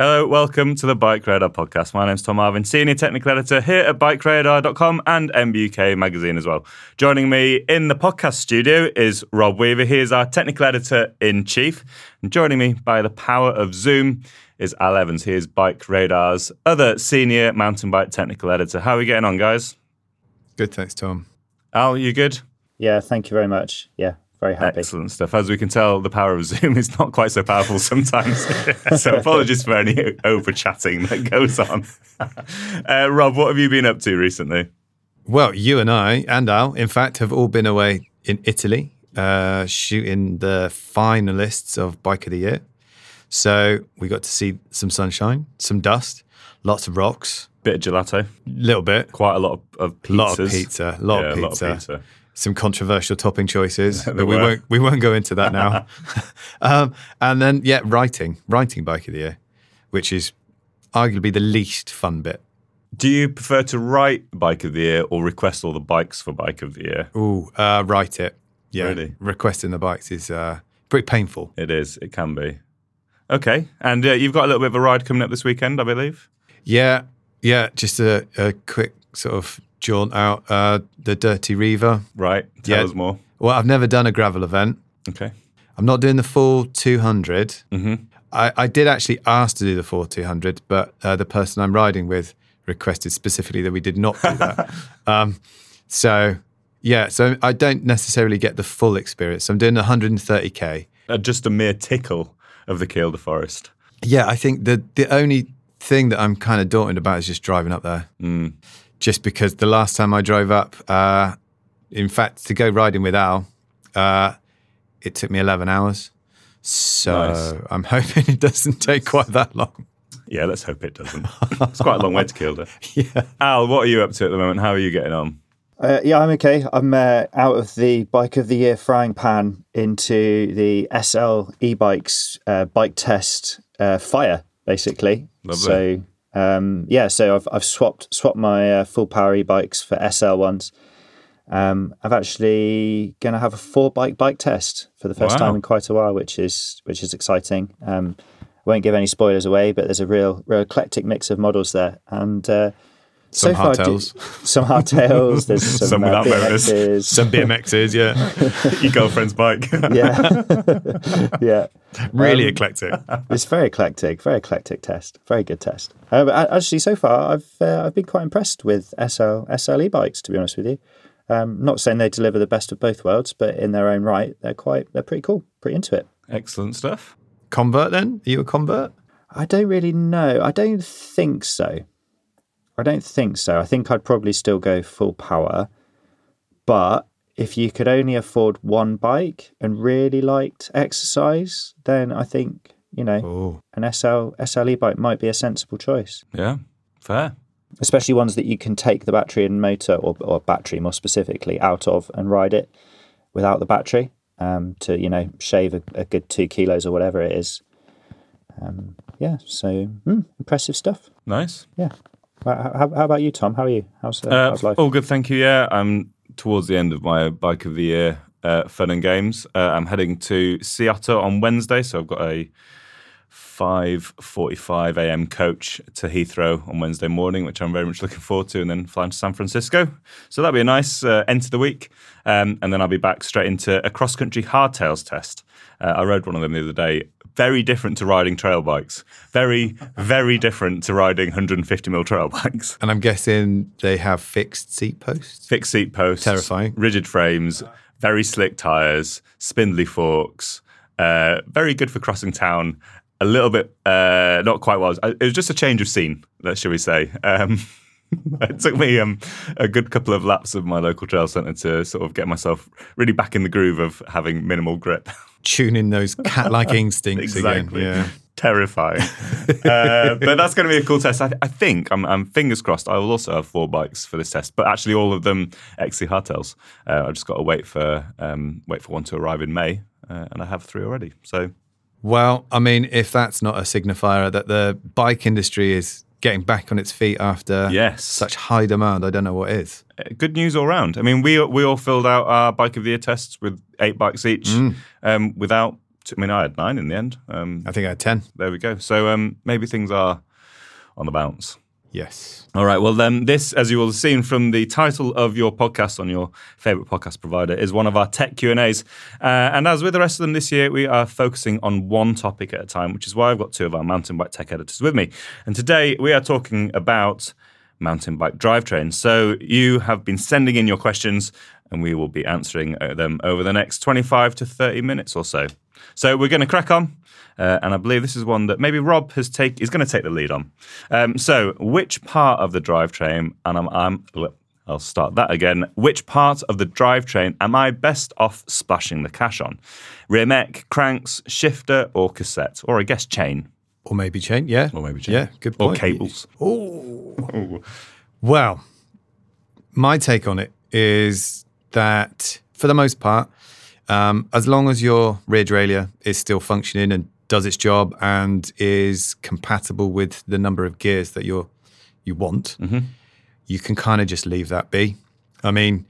Hello, welcome to the Bike Radar podcast. My name's Tom Marvin, Senior Technical Editor here at BikeRadar.com and MBUK magazine as well. Joining me in the podcast studio is Rob Weaver. He is our Technical Editor in Chief. And joining me by the power of Zoom is Al Evans. He is Bike Radar's other Senior Mountain Bike Technical Editor. How are we getting on, guys? Good, thanks, Tom. Al, you good? Yeah, thank you very much. Yeah, very happy. Excellent stuff. As we can tell, the power of Zoom is not quite so powerful sometimes. so apologies for any over chatting that goes on. uh, Rob, what have you been up to recently? Well, you and I and Al, in fact, have all been away in Italy uh, shooting the finalists of Bike of the Year. So we got to see some sunshine, some dust, lots of rocks, Bit of gelato, little bit, quite a lot of, of pizzas. lot of pizza, lot, Yeah, of a pizza, lot of pizza. Some controversial topping choices, but we were. won't we won't go into that now. um, and then yeah, writing, writing Bike of the Year, which is arguably the least fun bit. Do you prefer to write Bike of the Year or request all the bikes for Bike of the Year? Ooh, uh, write it. Yeah, Really? requesting the bikes is uh, pretty painful. It is. It can be. Okay. And uh, you've got a little bit of a ride coming up this weekend, I believe. Yeah, yeah. Just a, a quick sort of jaunt out uh, the Dirty Reiver. Right. Tell Yeah. us more. Well, I've never done a gravel event. Okay. I'm not doing the full 200. hmm I, I did actually ask to do the full 200, but uh, the person I'm riding with requested specifically that we did not do that. um, so yeah, so I don't necessarily get the full experience. So I'm doing 130k. Uh, just a mere tickle of the Kielder Forest. Yeah, I think the the only thing that I'm kind of daunted about is just driving up there. Mm. Just because the last time I drove up, uh, in fact, to go riding with Al, uh, it took me 11 hours. So Nice. I'm hoping it doesn't take quite that long. Yeah, let's hope it doesn't. it's quite a long way to Kielder. Yeah. Al, what are you up to at the moment? How are you getting on? Uh, yeah, I'm okay. I'm uh, out of the bike of the year frying pan into the SL e-bikes uh, bike test uh, fire, basically. Lovely. So um, yeah, so I've I've swapped swapped my uh, full power e-bikes for SL ones. Um, I've actually going to have a four bike bike test for the first Wow. time in quite a while, which is which is exciting. Um, I won't give any spoilers away, but there's a real real eclectic mix of models there, and uh, Some so hardtails. do- some hardtails. There's some, Some uh, without motors. BMXs. Some BMXs, yeah. Your girlfriend's bike. yeah, yeah. really Um, eclectic. It's very eclectic, very eclectic test, very good test. Uh, but actually, so far, I've uh, I've been quite impressed with SL SLE bikes. To be honest with you, um, not saying they deliver the best of both worlds, but in their own right, they're quite they're pretty cool, pretty into it. Excellent stuff. Convert then? Are you a convert? I don't really know. I don't think so. I don't think so. I think I'd probably still go full power. But if you could only afford one bike and really liked exercise, then I think, you know, Oh, an SL SLE bike might be a sensible choice. Yeah, fair. Especially ones that you can take the battery and motor or, or battery more specifically out of and ride it without the battery um, to, you know, shave a, a good two kilos or whatever it is. Um, yeah, so hmm, impressive stuff. Nice. Yeah. How, how, about you, Tom? How are you? How's, uh, Uh, how's life? all good, thank you. Yeah, I'm towards the end of my bike of the year uh, fun and games. Uh, I'm heading to Seattle on Wednesday, so I've got a 5:45 a.m. coach to Heathrow on Wednesday morning, which I'm very much looking forward to, and then flying to San Francisco. So that'll be a nice uh, end to the week, um, and then I'll be back straight into a cross-country hardtails test. Uh, I rode one of them the other day. Very different to riding trail bikes. Very, very different to riding 150 mil trail bikes. And I'm guessing they have fixed seat posts. Fixed seat posts, Terrifying. rigid frames, very slick tires, spindly forks. Uh, very good for crossing town. A little bit, uh, not quite well. It was just a change of scene, let's shall we say. Um, it took me um, a good couple of laps of my local trail centre to sort of get myself really back in the groove of having minimal grip. Tuning those cat-like instincts exactly. again. Yeah. Terrifying. uh, but that's going to be a cool test. I, I think, I'm, I'm, fingers crossed, I will also have four bikes for this test, but actually all of them XC hardtails. Uh, I've just got to wait for um, wait for one to arrive in May, uh, and I have three already. So, Well, I mean, if that's not a signifier that the bike industry is getting back on its feet after Yes. such high demand, I don't know what is. uh, good news all round. I mean, we we all filled out our bike of the year tests with eight bikes each, um, without. I mean, I had nine in the end. Um, I think I had 10. there we go. So um, maybe things are on the bounce. Yes. All right. Well, then, this, as you will have seen from the title of your podcast on your favorite podcast provider, is one of our tech Q and A's. Uh, and as with the rest of them this year, we are focusing on one topic at a time, which is why I've got two of our mountain bike tech editors with me. And today we are talking about mountain bike drivetrains. So you have been sending in your questions, and we will be answering uh, them over the next 25 to 30 minutes or so. So we're going to crack on. Uh, and I believe this is one that maybe Rob has take is going to take the lead on. Um, so, which part of the drivetrain, and I'm, I'm, I'll start that again. Which part of the drivetrain am I best off splashing the cash on? Rear mech, cranks, shifter, or cassette, or I guess chain, Or maybe chain. Yeah. or maybe chain, Yeah, good point. or cables. Well, my take on it is that for the most part, um, as long as your rear derailleur is still functioning and does its job and is compatible with the number of gears that you're you want, you can kind of just leave that be. I mean,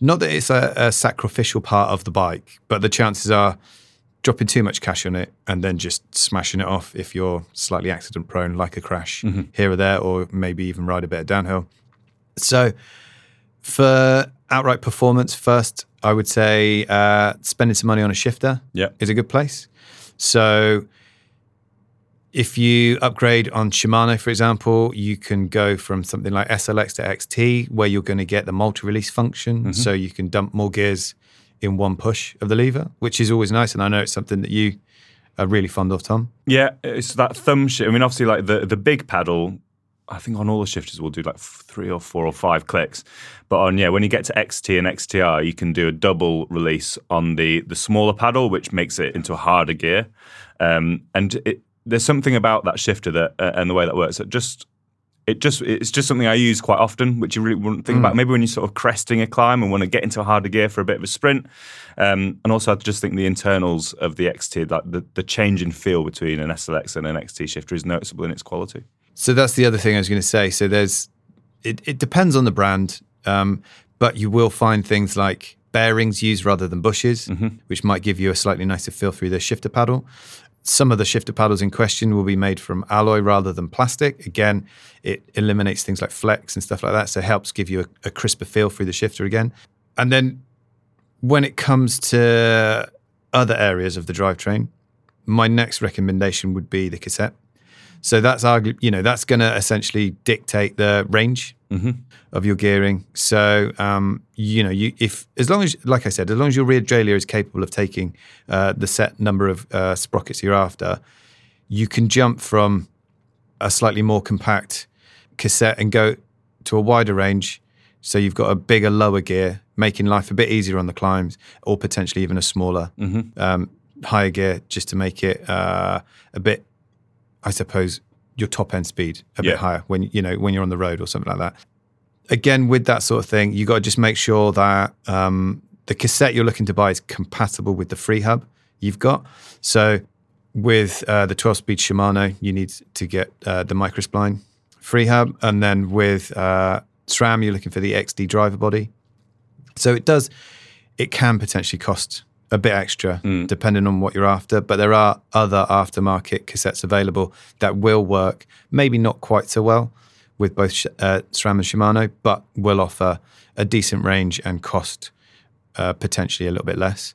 not that it's a, a sacrificial part of the bike, but the chances are dropping too much cash on it and then just smashing it off if you're slightly accident prone, like a crash here or there, or maybe even ride a bit of downhill. So, for outright performance, first, I would say uh, spending some money on a shifter Yeah. is a good place. So, if you upgrade on Shimano, for example, you can go from something like SLX to XT, where you're going to get the multi release function. So, you can dump more gears in one push of the lever, which is always nice. And I know it's something that you are really fond of, Tom. Yeah, it's that thumb shift. I mean, obviously, like the the big paddle. I think on all the shifters we'll do like three or four or five clicks, but on yeah, when you get to XT and XTR, you can do a double release on the the smaller paddle, which makes it into a harder gear. Um, and it, there's something about that shifter that uh, and the way that works that just it just it's just something I use quite often, which you really wouldn't think about. Maybe when you're sort of cresting a climb and want to get into a harder gear for a bit of a sprint. Um, and also, I just think the internals of the XT, like the, the change in feel between an SLX and an XT shifter, is noticeable in its quality. So that's the other thing I was going to say. So there's, it, it depends on the brand, um, but you will find things like bearings used rather than bushes, which might give you a slightly nicer feel through the shifter paddle. Some of the shifter paddles in question will be made from alloy rather than plastic. Again, it eliminates things like flex and stuff like that, so it helps give you a, a crisper feel through the shifter again. And then when it comes to other areas of the drivetrain, my next recommendation would be the cassette. So that's argu- you know that's going to essentially dictate the range of your gearing. So um, you know you if as long as like I said, as long as your rear derailleur is capable of taking uh, the set number of uh, sprockets you're after, you can jump from a slightly more compact cassette and go to a wider range. So you've got a bigger lower gear, making life a bit easier on the climbs, or potentially even a smaller um, higher gear just to make it uh, a bit I suppose your top end speed a Yeah. bit higher when you know when you're on the road or something like that. Again, with that sort of thing, you got to just make sure that um, the cassette you're looking to buy is compatible with the free hub you've got. So, with uh, the 12 speed Shimano, you need to get uh, the microspline free hub, and then with uh, SRAM, you're looking for the XD driver body. So it does, it can potentially cost a bit extra, depending on what you're after. But there are other aftermarket cassettes available that will work, maybe not quite so well with both uh, SRAM and Shimano, but will offer a decent range and cost uh, potentially a little bit less.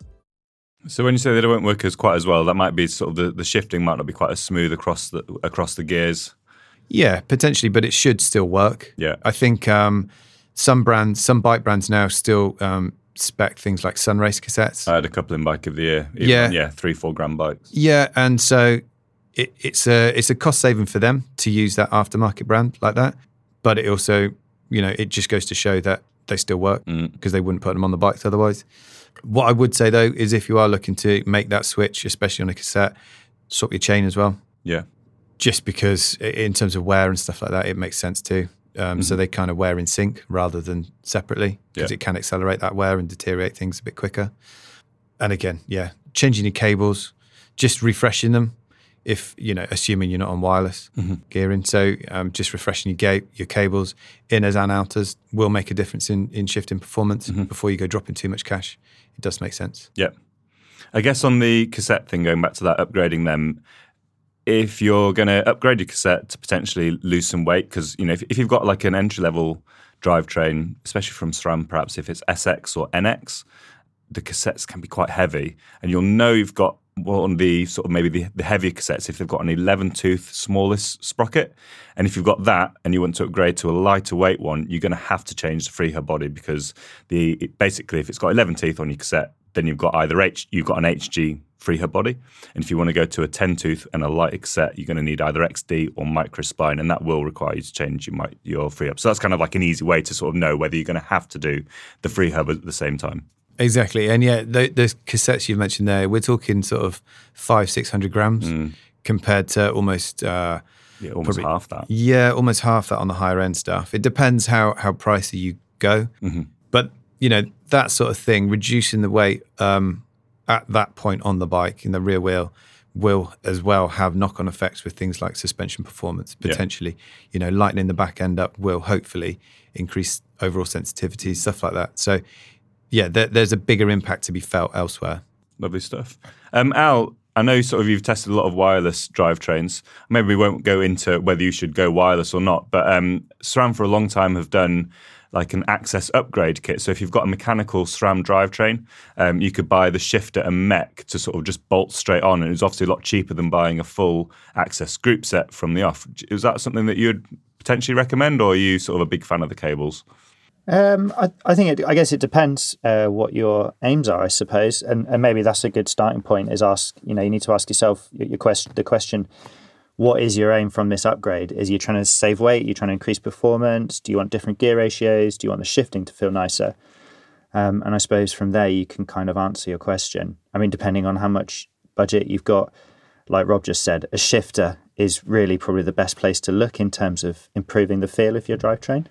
So when you say they don't work as quite as well, that might be sort of the, the shifting might not be quite as smooth across the across the gears. Yeah, potentially, but it should still work. Yeah. I think um, some brands, some bike brands now still um, spec things like Sunrace cassettes. I had a couple in bike of the year. even- Yeah. yeah, three four grand bikes. Yeah, and so it, it's a it's a cost saving for them to use that aftermarket brand like that, but it also you know it just goes to show that they still work because they wouldn't put them on the bikes otherwise. What I would say though is if you are looking to make that switch, especially on a cassette, swap your chain as well, Yeah, just because in terms of wear and stuff like that, it makes sense too. Um, So they kind of wear in sync rather than separately because Yeah. it can accelerate that wear and deteriorate things a bit quicker. And again, yeah, changing your cables, just refreshing them. If you know, assuming you're not on wireless gearing, so um, just refreshing your gate, your cables, inners and outers will make a difference in in shifting performance before you go dropping too much cash. It does make sense. yeah. I guess on the cassette thing, going back to that, upgrading them. If you're going to upgrade your cassette to potentially lose some weight, because you know if, if you've got like an entry level drivetrain, especially from SRAM, perhaps if it's SX or NX, the cassettes can be quite heavy, and you'll know you've got one of the sort of maybe the, the heavier cassettes if they've got an 11 tooth smallest sprocket. And if you've got that and you want to upgrade to a lighter weight one, you're going to have to change the free hub body because the it- basically if it's got 11 teeth on your cassette, then you've got either H you've got an HG free hub body, and if you want to go to a 10 tooth and a lighter cassette, you're going to need either XD or micro spline, and that will require you to change your your free hub. So that's kind of like an easy way to sort of know whether you're going to have to do the free hub at the same time. Exactly, and yeah, the, the cassettes you mentioned there, we're talking sort of five, six hundred grams compared to almost, uh, Yeah, almost Probably- half that. yeah, almost half that on the higher end stuff. It depends how how pricey you go, but you know that sort of thing, reducing the weight um, at that point on the bike in the rear wheel will as well have knock-on effects with things like suspension performance potentially. You know lightening the back end up will hopefully increase overall sensitivity stuff like that. So yeah there, there's a bigger impact to be felt elsewhere Lovely stuff. Um, Al, I know sort of you've tested a lot of wireless drivetrains. Maybe we won't go into whether you should go wireless or not, but um, SRAM for a long time have done like an AXS upgrade kit. So if you've got a mechanical SRAM drivetrain, um, you could buy the shifter and mech to sort of just bolt straight on. And it was obviously a lot cheaper than buying a full AXS group set from the off. Is that something that you'd potentially recommend, or are you sort of a big fan of the cables? Um, I, I think it, I guess it depends uh, what your aims are, I suppose, and, and maybe that's a good starting point. Is ask you know you need to ask yourself your, your question the question, what is your aim from this upgrade? Is you trying to save weight? Are you trying to increase performance? Do you want different gear ratios? Do you want the shifting to feel nicer? Um, and I suppose from there you can kind of answer your question. I mean, depending on how much budget you've got, like Rob just said, a shifter is really probably the best place to look in terms of improving the feel of your drivetrain.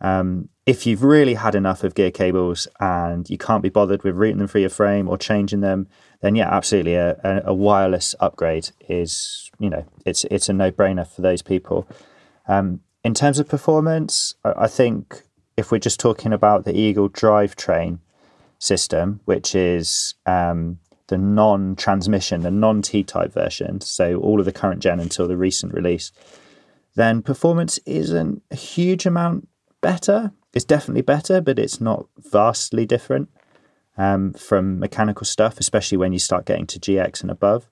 Um, if you've really had enough of gear cables and you can't be bothered with routing them through your frame or changing them, then yeah, absolutely, a, a, wireless upgrade is you know it's it's a no brainer for those people. Um, in terms of performance, I, I think if we're just talking about the Eagle drivetrain system, which is um, the non-transmission, the non-T-type version, so all of the current gen until the recent release, then performance isn't a huge amount better. It's definitely better, but it's not vastly different um, from mechanical stuff, especially when you start getting to GX and above.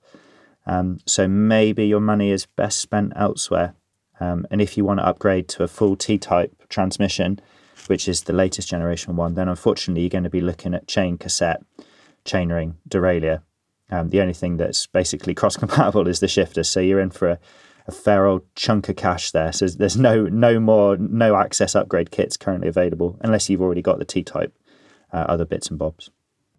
Um, so maybe your money is best spent elsewhere. Um, and if you want to upgrade to a full T type transmission, which is the latest generation one, then unfortunately you're going to be looking at chain cassette, chainring, derailleur. Um, the only thing that's basically cross compatible is the shifter. So you're in for a, a fair old chunk of cash there. So there's no no more no AXS upgrade kits currently available unless you've already got the T type uh, other bits and bobs.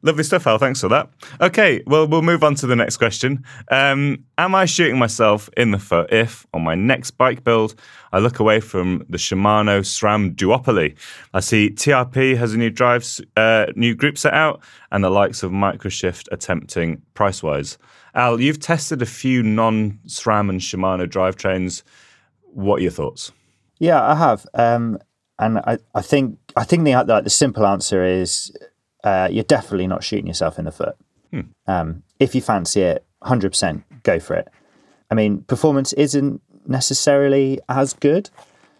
Lovely stuff, Al. Thanks for that. Okay, well, we'll move on to the next question. Um, am I shooting myself in the foot if, on my next bike build, I look away from the Shimano SRAM duopoly? I see TRP has a new drive, uh, new group set out, and the likes of Microshift attempting price wise. Al, you've tested a few non SRAM and Shimano drivetrains. What are your thoughts? Yeah, I have, um, and I, I think I think the like, the simple answer is uh, you're definitely not shooting yourself in the foot. Hmm. Um, if you fancy it, 100% go for it. I mean, performance isn't necessarily as good.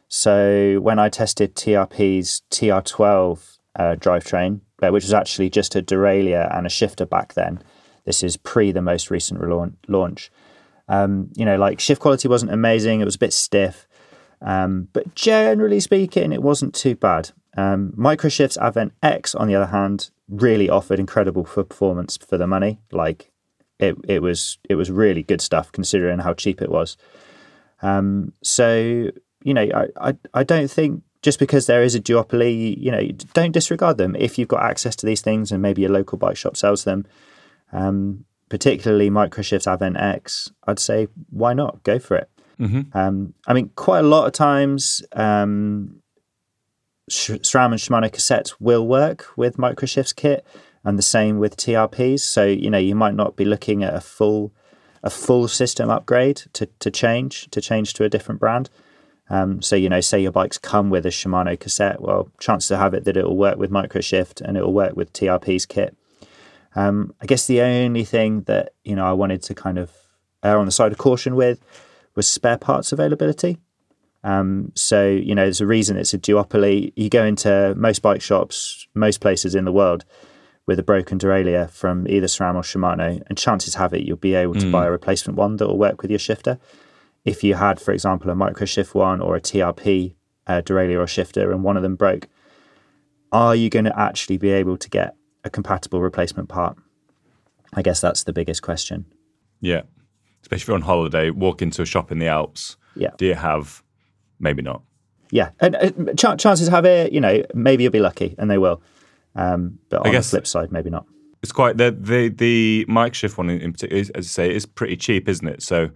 So when I tested TRP's TR12 uh, drivetrain, which was actually just a derailleur and a shifter back then, this is pre the most recent launch. Um, you know, like shift quality wasn't amazing; it was a bit stiff, um, but generally speaking, it wasn't too bad. Um, Microshift's Advent X, on the other hand, really offered incredible performance for the money. Like it, it was it was really good stuff considering how cheap it was. Um, so you know, I, I I don't think just because there is a duopoly, you know, don't disregard them if you've got access to these things and maybe a local bike shop sells them. Um, particularly Microshift's Advent X, I'd say why not go for it. Mm-hmm. Um, I mean, quite a lot of times, um, SRAM and Shimano cassettes will work with Microshift's kit, and the same with TRPs. So you know you might not be looking at a full a full system upgrade to to change to change to a different brand. Um, so you know, say your bikes come with a Shimano cassette, well, chances have it that it will work with Microshift and it will work with TRP's kit. Um, I guess the only thing that you know I wanted to kind of err on the side of caution with was spare parts availability. Um, so, you know, there's a reason it's a duopoly. You go into most bike shops, most places in the world with a broken derailleur from either SRAM or Shimano, and chances have it you'll be able to mm. buy a replacement one that will work with your shifter. If you had, for example, a Microshift one or a TRP uh, derailleur or shifter and one of them broke, are you going to actually be able to get a compatible replacement part? I guess that's the biggest question. Yeah. Especially if you're on holiday, walk into a shop in the Alps. Yeah. Do you have maybe not. Yeah, and uh, ch- chances have it, you know, maybe you'll be lucky, and they will. Um, but on the flip side, maybe not. It's quite the the the Microshift one in particular, as I say, is pretty cheap, isn't it? So,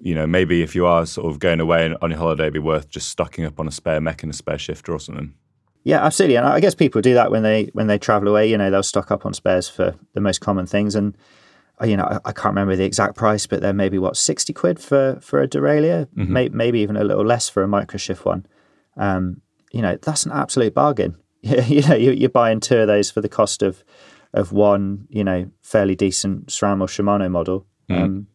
you know, maybe if you are sort of going away on your holiday, it'd be worth just stocking up on a spare mech and a spare shifter or something. Yeah, absolutely, and I guess people do that when they when they travel away. You know, they'll stock up on spares for the most common things, and you know, I, I, can't remember the exact price, but they're maybe what sixty quid for for a derailleur, mm-hmm. May, maybe even a little less for a microshift one. Um, you know, that's an absolute bargain. you know, you, are buying two of those for the cost of of one, you know, fairly decent SRAM or Shimano model. Mm. Um,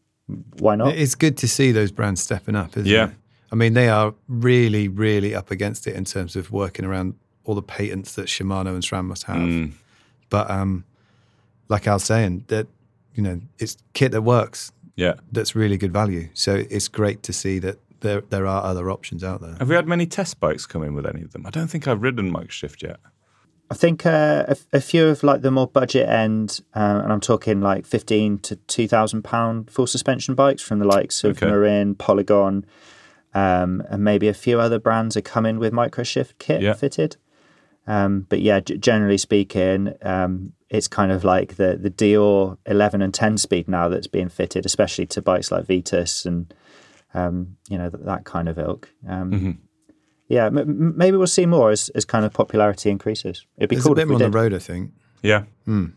why not? It's good to see those brands stepping up, isn't yeah. it? I mean, they are really, really up against it in terms of working around all the patents that Shimano and SRAM must have. Mm. But um, like I was saying, that you know, it's kit that works. Yeah, that's really good value. So it's great to see that there there are other options out there. Have we had many test bikes come in with any of them? I don't think I've ridden Microshift yet. I think uh, a, a, few of like the more budget end, uh, and I'm talking like fifteen to two thousand pound full suspension bikes from the likes of okay. Marin, Polygon, um, and maybe a few other brands are coming with Microshift kit yeah. fitted. Um, but yeah, g- generally speaking, um, it's kind of like the the Deore 11 and 10 speed now that's being fitted, especially to bikes like Vitus and um, you know that, that, kind of ilk. Um, mm-hmm. Yeah, m- maybe we'll see more as, as kind of popularity increases. It'd be There's cool a bit more on the road, I think. Yeah, mm.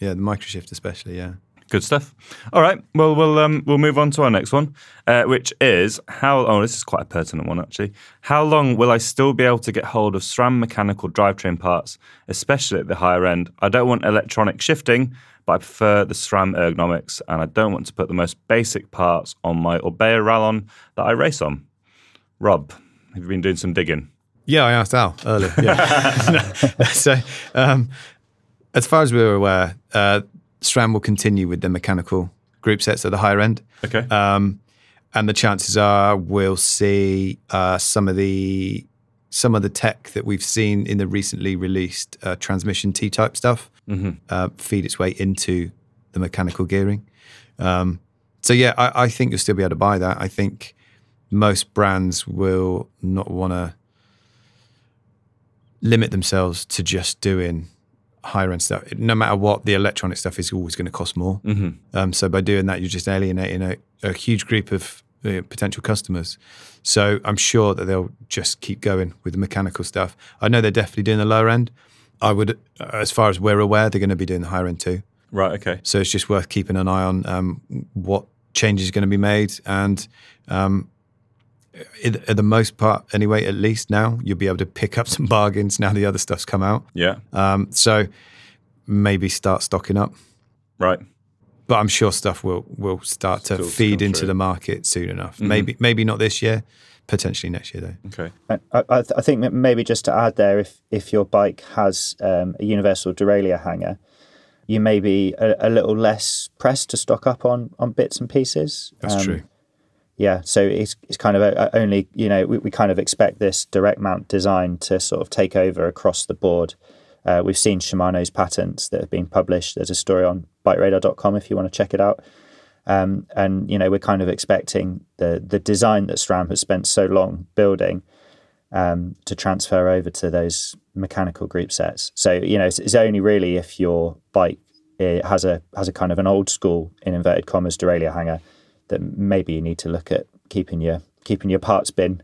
yeah, the microshift especially. Yeah. Good stuff. All right. Well, we'll um, we'll move on to our next one, uh, which is how. Oh, this is quite a pertinent one actually. How long will I still be able to get hold of SRAM mechanical drivetrain parts, especially at the higher end? I don't want electronic shifting, but I prefer the SRAM ergonomics, and I don't want to put the most basic parts on my Orbea Rallon that I race on. Rob, have you been doing some digging? Yeah, I asked Al earlier. Yeah. so, um, as far as we were aware, uh, SRAM will continue with the mechanical group sets at the higher end. Okay. Um, and the chances are we'll see uh, some of the some of the tech that we've seen in the recently released uh, transmission T-type stuff mm-hmm. uh, feed its way into the mechanical gearing. Um, so yeah, I, I, think you'll still be able to buy that. I think most brands will not want to limit themselves to just doing higher end stuff, no matter what, the electronic stuff is always going to cost more. Mm-hmm. Um, so by doing that, you're just alienating a, a huge group of uh, potential customers. So I'm sure that they'll just keep going with the mechanical stuff. I know they're definitely doing the lower end. I would, as far as we're aware, they're going to be doing the higher end too. Right. Okay. So it's just worth keeping an eye on um, what changes are going to be made. And um, at the most part, anyway, at least now, you'll be able to pick up some bargains now the other stuff's come out. Yeah. Um, so maybe start stocking up. Right. But I'm sure stuff will will start to Still to feed into through. the market soon enough. Maybe maybe not this year, potentially next year though. Okay. I, I, I think maybe just to add there, if if your bike has um, a universal derailleur hanger, you may be a, a little less pressed to stock up on on bits and pieces. That's Um, true. Yeah, so it's it's kind of a, a only you know we, we kind of expect this direct mount design to sort of take over across the board. Uh, we've seen Shimano's patents that have been published. There's a story on bikeradar.com if you want to check it out. Um, and you know we're kind of expecting the the design that SRAM has spent so long building um, to transfer over to those mechanical group sets. So you know it's, it's only really if your bike has a has a kind of an old school in inverted commas derailleur hanger that maybe you need to look at keeping your keeping your parts bin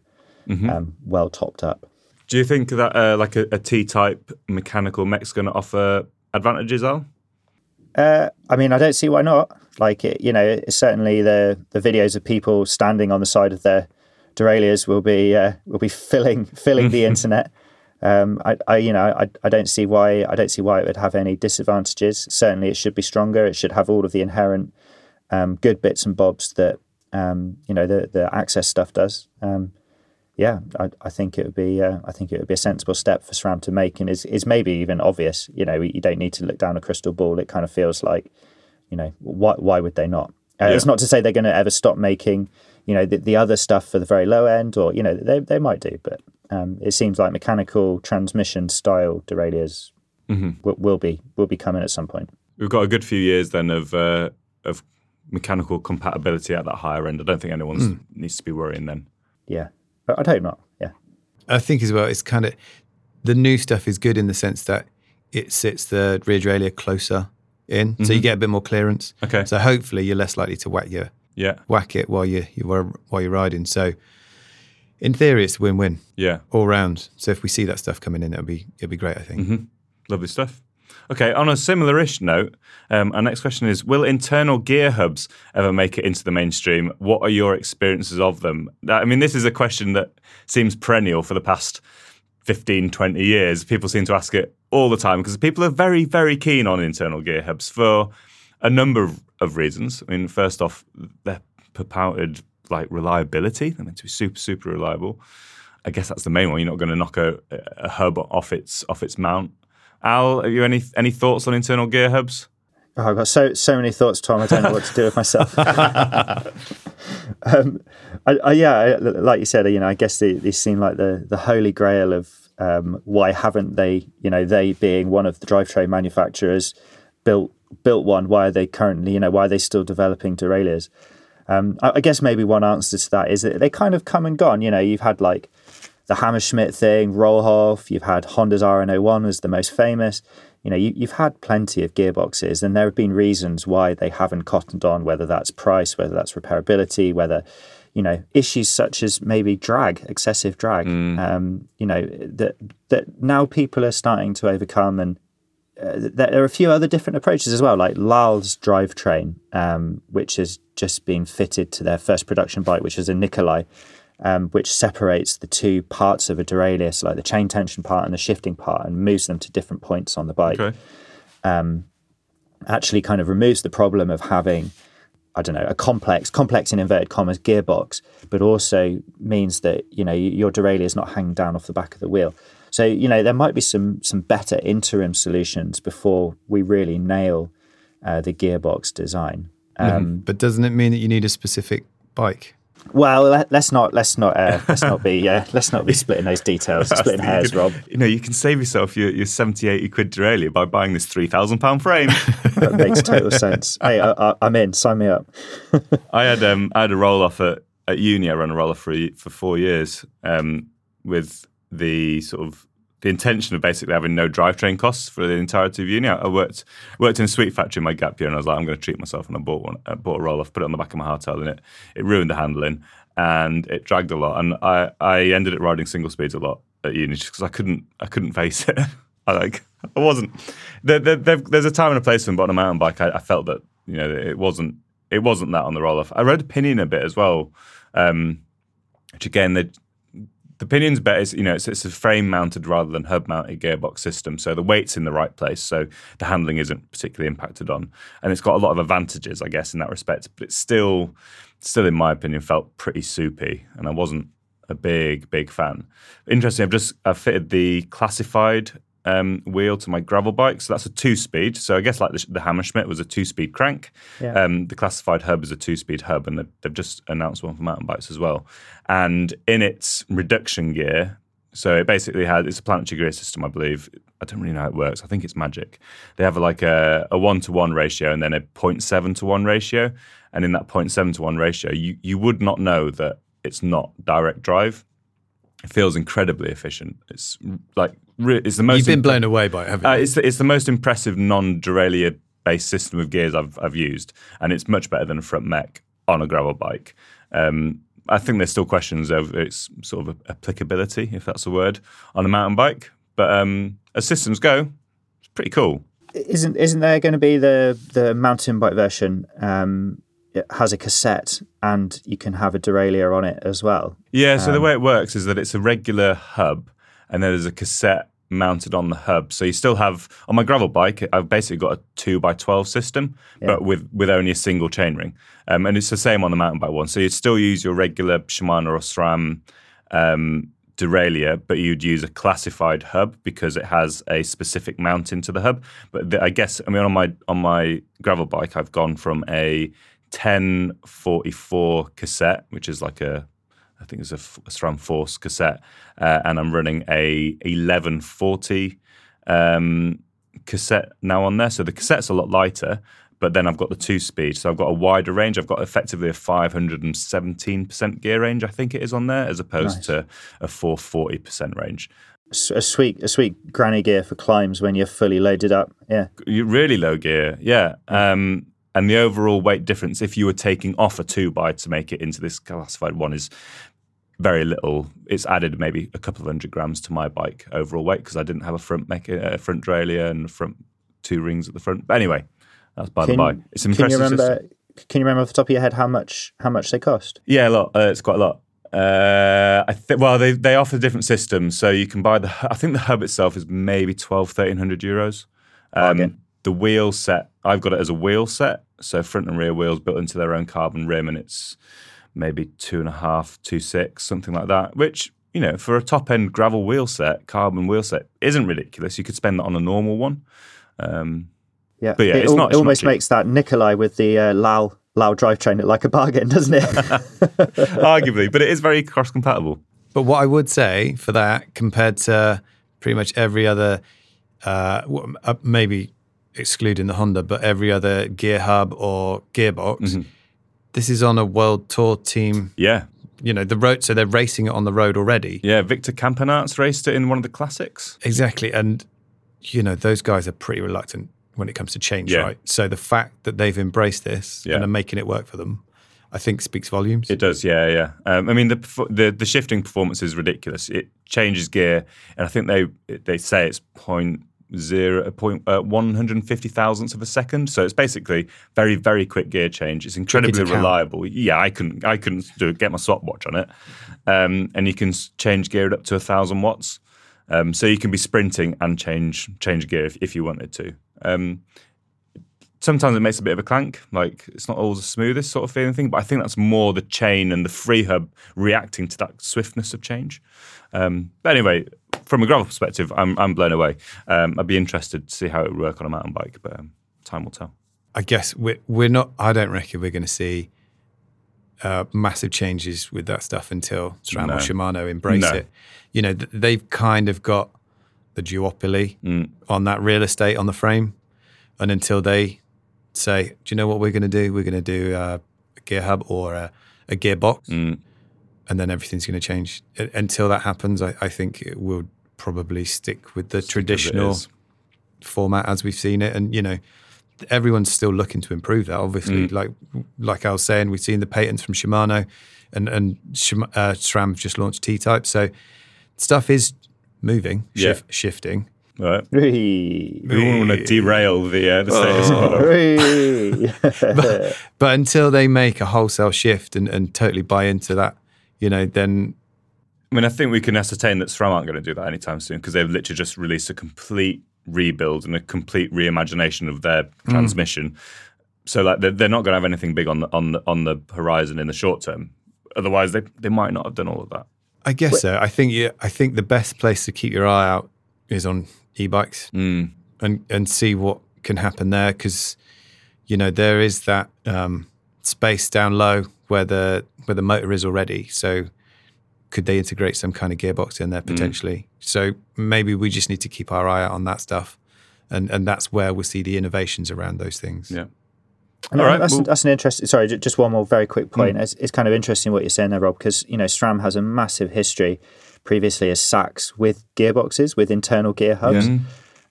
um, well topped up. Do you think that uh, like a, a T-type mechanical mech's going to offer advantages, Al? Uh, I mean, I don't see why not. Like, it, you know, it's certainly the the videos of people standing on the side of their derailleurs will be uh, will be filling filling the internet. Um, I, I, you know, I, I don't see why I don't see why it would have any disadvantages. Certainly, it should be stronger. It should have all of the inherent um, good bits and bobs that um, you know the the AXS stuff does. Um, yeah, I, I think it would be uh, I think it would be a sensible step for SRAM to make, and is is maybe even obvious. You know, you don't need to look down a crystal ball. It kind of feels like, you know, why why would they not? Uh, It's not to say they're going to ever stop making, you know, the, the other stuff for the very low end, or you know, they they might do, but um, it seems like mechanical transmission style derailleurs will, will be will be coming at some point. We've got a good few years then of uh, of mechanical compatibility at that higher end. I don't think anyone hmm. needs to be worrying then. Yeah, I- I'd hope not. Yeah. I think as well, it's kind of the new stuff is good in the sense that it sits the rear derailleur closer in, so you mm-hmm. get a bit more clearance. Okay. So hopefully you're less likely to whack your Yeah. whack it while you you were while you're riding. So in theory, it's a win-win Yeah. all round. So if we see that stuff coming in, it'll be it'll be great. I think. Mm-hmm. Lovely stuff. Okay, on a similar-ish note, um, our next question is: Will internal gear hubs ever make it into the mainstream? What are your experiences of them? I mean, this is a question that seems perennial for the past 15, 20 years. People seem to ask it all the time because people are very, very keen on internal gear hubs for a number of, reasons. I mean, first off, they're propounded like reliability. They're meant to be super, super reliable. I guess that's the main one. You're not going to knock a, a hub off its off its mount. Al, have you any any thoughts on internal gear hubs? Oh, I've got so so many thoughts, Tom. I don't know what to do with myself. um, I, I, yeah, I, like you said, you know, I guess they, they seem like the the holy grail of um, why haven't they, you know, they being one of the drivetrain manufacturers, built built one. Why are they currently, you know, why are they still developing derailleurs? Um, I, I guess maybe one answer to that is that they kind of come and gone. You know, you've had like the Hammerschmidt thing, Rohloff, you've had Honda's RN01 as the most famous. You know, you, you've had plenty of gearboxes, and there have been reasons why they haven't cottoned on, whether that's price, whether that's repairability, whether, you know, issues such as maybe drag, excessive drag. Um, you know, that that now people are starting to overcome, and uh, there are a few other different approaches as well, like Lahl's drivetrain, um, which has just been fitted to their first production bike, which is a Nikolai um, which separates the two parts of a derailleur, so like the chain tension part and the shifting part, and moves them to different points on the bike. Okay. Actually, kind of removes the problem of having, I don't know, a complex, complex in inverted commas gearbox, but also means that you know your derailleur is not hanging down off the back of the wheel. So you know there might be some some better interim solutions before we really nail uh, the gearbox design. Um, But doesn't it mean that you need a specific bike? Well, let, let's not let's not uh, let's not be yeah let's not be splitting those details, splitting hairs, Rob. You know, you can save yourself your, your 70, 80 quid derailleur by buying this £3,000 frame. That makes total sense. Hey, I, I'm in. Sign me up. I had um, I had a Rohloff at, at uni. I ran a Rohloff for for four years um, with the sort of the intention of basically having no drivetrain costs for the entirety of uni. I, worked worked in a sweet factory in my gap year, and I was like, I'm going to treat myself, and I bought one. I bought a Rohloff, put it on the back of my hardtail, and it it ruined the handling and it dragged a lot. And I I ended up riding single speeds a lot at uni just because I couldn't I couldn't face it. I like I wasn't. There, there, there's a time and a place for but on a mountain bike, I, I, felt that you know it wasn't it wasn't that on the Rohloff. I rode pinion a bit as well, um, which again the the pinion's better. It's, you know, it's, it's a frame mounted rather than hub mounted gearbox system, so the weight's in the right place, so the handling isn't particularly impacted on, and it's got a lot of advantages, I guess, in that respect. But it's still, still in my opinion, felt pretty soupy, and I wasn't a big, big fan. Interesting, I've just I've fitted the classified um, wheel to my gravel bike. So that's a two speed. So I guess like the, the Hammerschmidt was a two speed crank. Yeah. Um, the classified hub is a two speed hub, and they've just announced one for mountain bikes as well. And in its reduction gear, so it basically has it's a planetary gear system, I believe. I don't really know how it works. I think it's magic. They have like a, a one to one ratio and then a 0.7 to one ratio. And in that 0.7 to one ratio, you, you would not know that it's not direct drive it feels incredibly efficient. It's like it's the most. You've been imp- blown away by it, haven't you? Uh, it's the, it's the most impressive non-derailleur based system of gears I've I've used, and it's much better than a front mech on a gravel bike. Um, I think there's still questions over its sort of applicability, if that's a word, on a mountain bike. But um, as systems go, it's pretty cool. Isn't isn't there going to be the the mountain bike version? Um, it has a cassette and you can have a derailleur on it as well. Yeah, so um, the way it works is that it's a regular hub and then there's a cassette mounted on the hub. So you still have on my gravel bike, I've basically got a two by twelve system, yeah. but with with only a single chainring. Um, and it's the same on the mountain bike one. So you'd still use your regular Shimano or SRAM um, derailleur, but you'd use a classified hub because it has a specific mount into the hub. But the, I guess I mean on my on my gravel bike, I've gone from a 1044 cassette, which is like a, I think it's a, a SRAM Force cassette, uh, and I'm running a 1140 um, cassette now on there. So the cassette's a lot lighter, but then I've got the two speed. So I've got a wider range. I've got effectively a 517% gear range, I think it is on there, as opposed nice. to a 440% range. A sweet, a sweet granny gear for climbs when you're fully loaded up. Yeah, you really low gear. Yeah, um, and the overall weight difference, if you were taking off a two by to make it into this classified one, is very little. It's added maybe a couple of hundred grams to my bike overall weight because I didn't have a front a front derailleur and front two rings at the front. But anyway, that's by can, the by. It's impressive. Can you remember? System. Can you remember off the top of your head how much how much they cost? Yeah, a lot. Uh, it's quite a lot. Uh, I think. Well, they they offer different systems, so you can buy the. I think the hub itself is maybe 12, 1300 euros. Um, the wheel set, I've got it as a wheel set. So front and rear wheels built into their own carbon rim, and it's maybe two and a half, two six, something like that. Which you know, for a top end gravel wheel set, carbon wheel set, isn't ridiculous. You could spend that on a normal one. Um, yeah, but yeah, it, it's not, it almost makes that Nikolai with the uh, Lahl Lahl drivetrain look like a bargain, doesn't it? Arguably, but it is very cross compatible. But what I would say for that, compared to pretty much every other, uh, uh maybe excluding the Honda, but every other gear hub or gearbox. Mm-hmm. This is on a world tour team. Yeah. You know, the road, so they're racing it on the road already. Yeah, Victor Campenaerts raced it in one of the classics. Exactly. And, you know, those guys are pretty reluctant when it comes to change, yeah. right? So the fact that they've embraced this yeah. and are making it work for them, I think speaks volumes. It does, yeah, yeah. Um, I mean, the, the the shifting performance is ridiculous. It changes gear, and I think they they say it's point zero point uh, one hundred fifty thousandths of a second. So it's basically very very quick gear change. It's incredibly reliable. Yeah, I couldn't I couldn't do get my stopwatch on it, um, and you can change gear up to a thousand watts. Um, so you can be sprinting and change change gear if, if you wanted to. Um, sometimes it makes a bit of a clank, like it's not always the smoothest sort of feeling thing. But I think that's more the chain and the free hub reacting to that swiftness of change. Um, but anyway, from a gravel perspective, I'm, I'm blown away. Um, I'd be interested to see how it would work on a mountain bike, but um, time will tell. I guess we're, we're not, I don't reckon we're going to see uh, massive changes with that stuff until SRAM no. or Shimano embrace no. it. You know, they've kind of got the duopoly mm. on that real estate on the frame. And until they say, do you know what we're going to do? We're going to do uh, a gear hub or a, a gearbox. Mm and then everything's going to change. Until that happens, I, I think it will probably stick with the as it traditional is. format as we've seen it. And you know, everyone's still looking to improve that. Obviously, Mm. like like I was saying, we've seen the patents from Shimano, and and Shim- uh, SRAM have just launched T Type. So stuff is moving, Yeah. shifting. Right. We wouldn't want to derail the uh, the status quo. Whee! But until they make a wholesale shift and, and totally buy into that, you know, then I mean, I think we can ascertain that SRAM aren't going to do that anytime soon because they've literally just released a complete rebuild and a complete reimagination of their transmission. So, like, they're, they're not going to have anything big on the on the on the horizon in the short term. Otherwise, they they might not have done all of that. I guess so. I think you, I think the best place to keep your eye out is on e-bikes Mm. and and see what can happen there because you know there is that um, space down low where the where the motor is already. So could they integrate some kind of gearbox in there mm. potentially? So maybe we just need to keep our eye out on that stuff, and and that's where we'll see the innovations around those things. Yeah. And All right, that's, well- that's an interesting. Sorry, just one more very quick mm. point. It's, it's kind of interesting what you're saying there, Rob, because you know SRAM has a massive history previously as Sachs with gearboxes with internal gear hubs. Mm.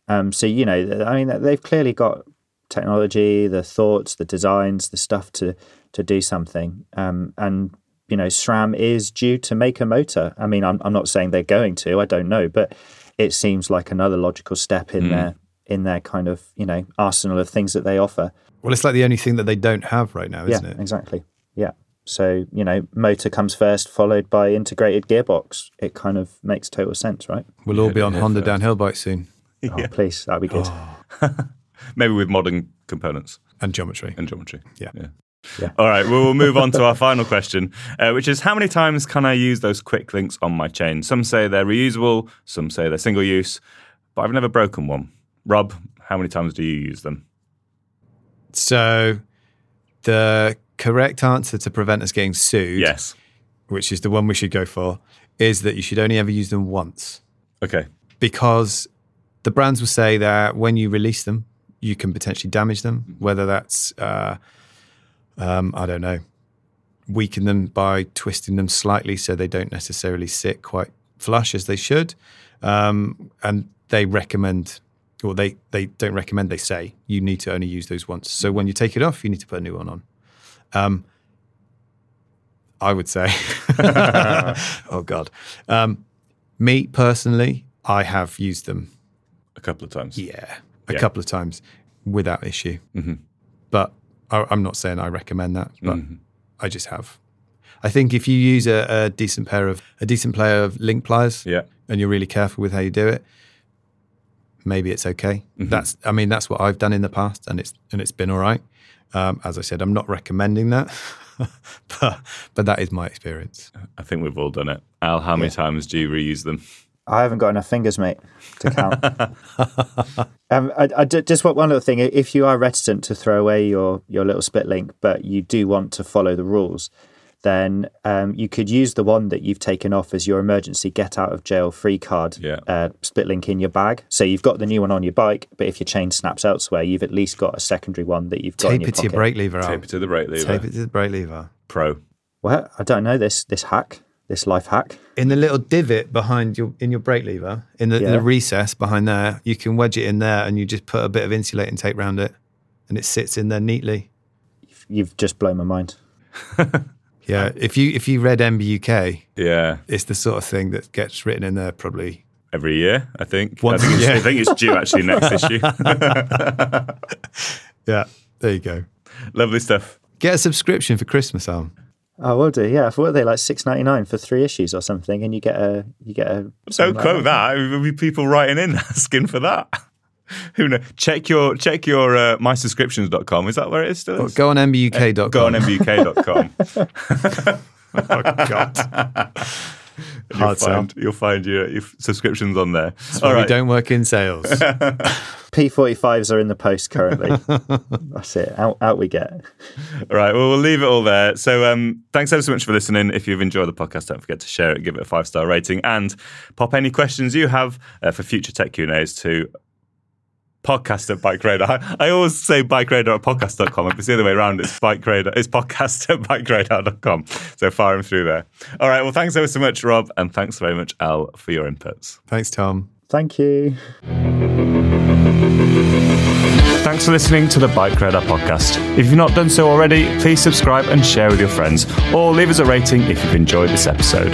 Um, so you know, I mean, they've clearly got technology, the thoughts, the designs, the stuff to to do something. Um, and you know, SRAM is due to make a motor. I mean, I'm I'm not saying they're going to. I don't know, but it seems like another logical step in their in their kind of you know arsenal of things that they offer. Well, it's like the only thing that they don't have right now, isn't yeah, it? exactly. Yeah. So, you know, motor comes first, followed by integrated gearbox. It kind of makes total sense, right? We'll all be on yeah, Honda fair. downhill bikes soon Oh, please, that'd be good. Maybe with modern components and geometry. and geometry. Yeah. Yeah. Yeah. All right, well, we'll move on to our final question, uh, which is how many times can I use those quick links on my chain? Some say they're reusable, some say they're single use, but I've never broken one. Rob, how many times do you use them? So the correct answer to prevent us getting sued, Yes. which is the one we should go for, is that you should only ever use them once Okay. because the brands will say that when you release them, you can potentially damage them, whether that's, uh, um, I don't know, weaken them by twisting them slightly so they don't necessarily sit quite flush as they should. Um, and they recommend, or they, they don't recommend, they say you need to only use those once. So when you take it off, you need to put a new one on. Um, I would say, oh God. Um, me personally, I have used them A couple of times. yeah, a Yeah. couple of times without issue. But I, I'm not saying I recommend that, but I just have. I think if you use a, a decent pair of a decent pair of link pliers, Yeah. and you're really careful with how you do it, maybe it's okay. That's I mean that's what I've done in the past, and it's and it's been all right. Um, as I said, I'm not recommending that, but but that is my experience. I think we've all done it. Al, how many times do you reuse them? I haven't got enough fingers, mate, to count. um, I, I just want one little thing. If you are reticent to throw away your, your little split link, but you do want to follow the rules, then um, you could use the one that you've taken off as your emergency get out of jail free card Yeah. uh, split link in your bag. So you've got the new one on your bike, but if your chain snaps elsewhere, you've at least got a secondary one that you've got in Tape your it to your brake lever. Tape Al. it to the brake lever. Tape it to the brake lever. Pro. Well, I don't know this this hack, this life hack. in the little divot behind your in your brake lever, in the, Yeah. the recess behind there, you can wedge it in there, and you just put a bit of insulating tape around it, and it sits in there neatly. You've just blown my mind. Yeah, if you if you read MBUK, Yeah. it's the sort of thing that gets written in there probably. Every year, I think. Once- I, think yeah. I think it's due actually next issue. Yeah, there you go. Lovely stuff. Get a subscription for Christmas, Arm. Oh, will do. Yeah, for what are they like six ninety nine for three issues or something, and you get a you get a. Don't something like quote that. There'll be people writing in asking for that. Who knows? Check your check your uh, mysubscriptions.com. Is that where it is still? is? Go on mbuk.com. Go on mbuk.com. Oh, God. You'll Hard sell. find, you'll find your, your subscriptions on there. That's All right. we don't work in sales. P forty fives are in the post currently. That's it. Out out we get. All right. Well, we'll leave it all there. So, um, thanks ever so much for listening. If you've enjoyed the podcast, don't forget to share it, give it a five star rating, and pop any questions you have uh, for future tech Q and A's to podcast at Bike Radar. I, I always say Bike Radar at podcast.com. If it's the other way around, it's Bike Radar, it's podcast at bikeradar.com. So fire him through there. All right. Well, thanks ever so much, Rob. And thanks very much, Al, for your inputs. Thanks, Tom. Thank you. Thanks for listening to the Bike Radar podcast. If you've not done so already, please subscribe and share with your friends, or leave us a rating if you've enjoyed this episode.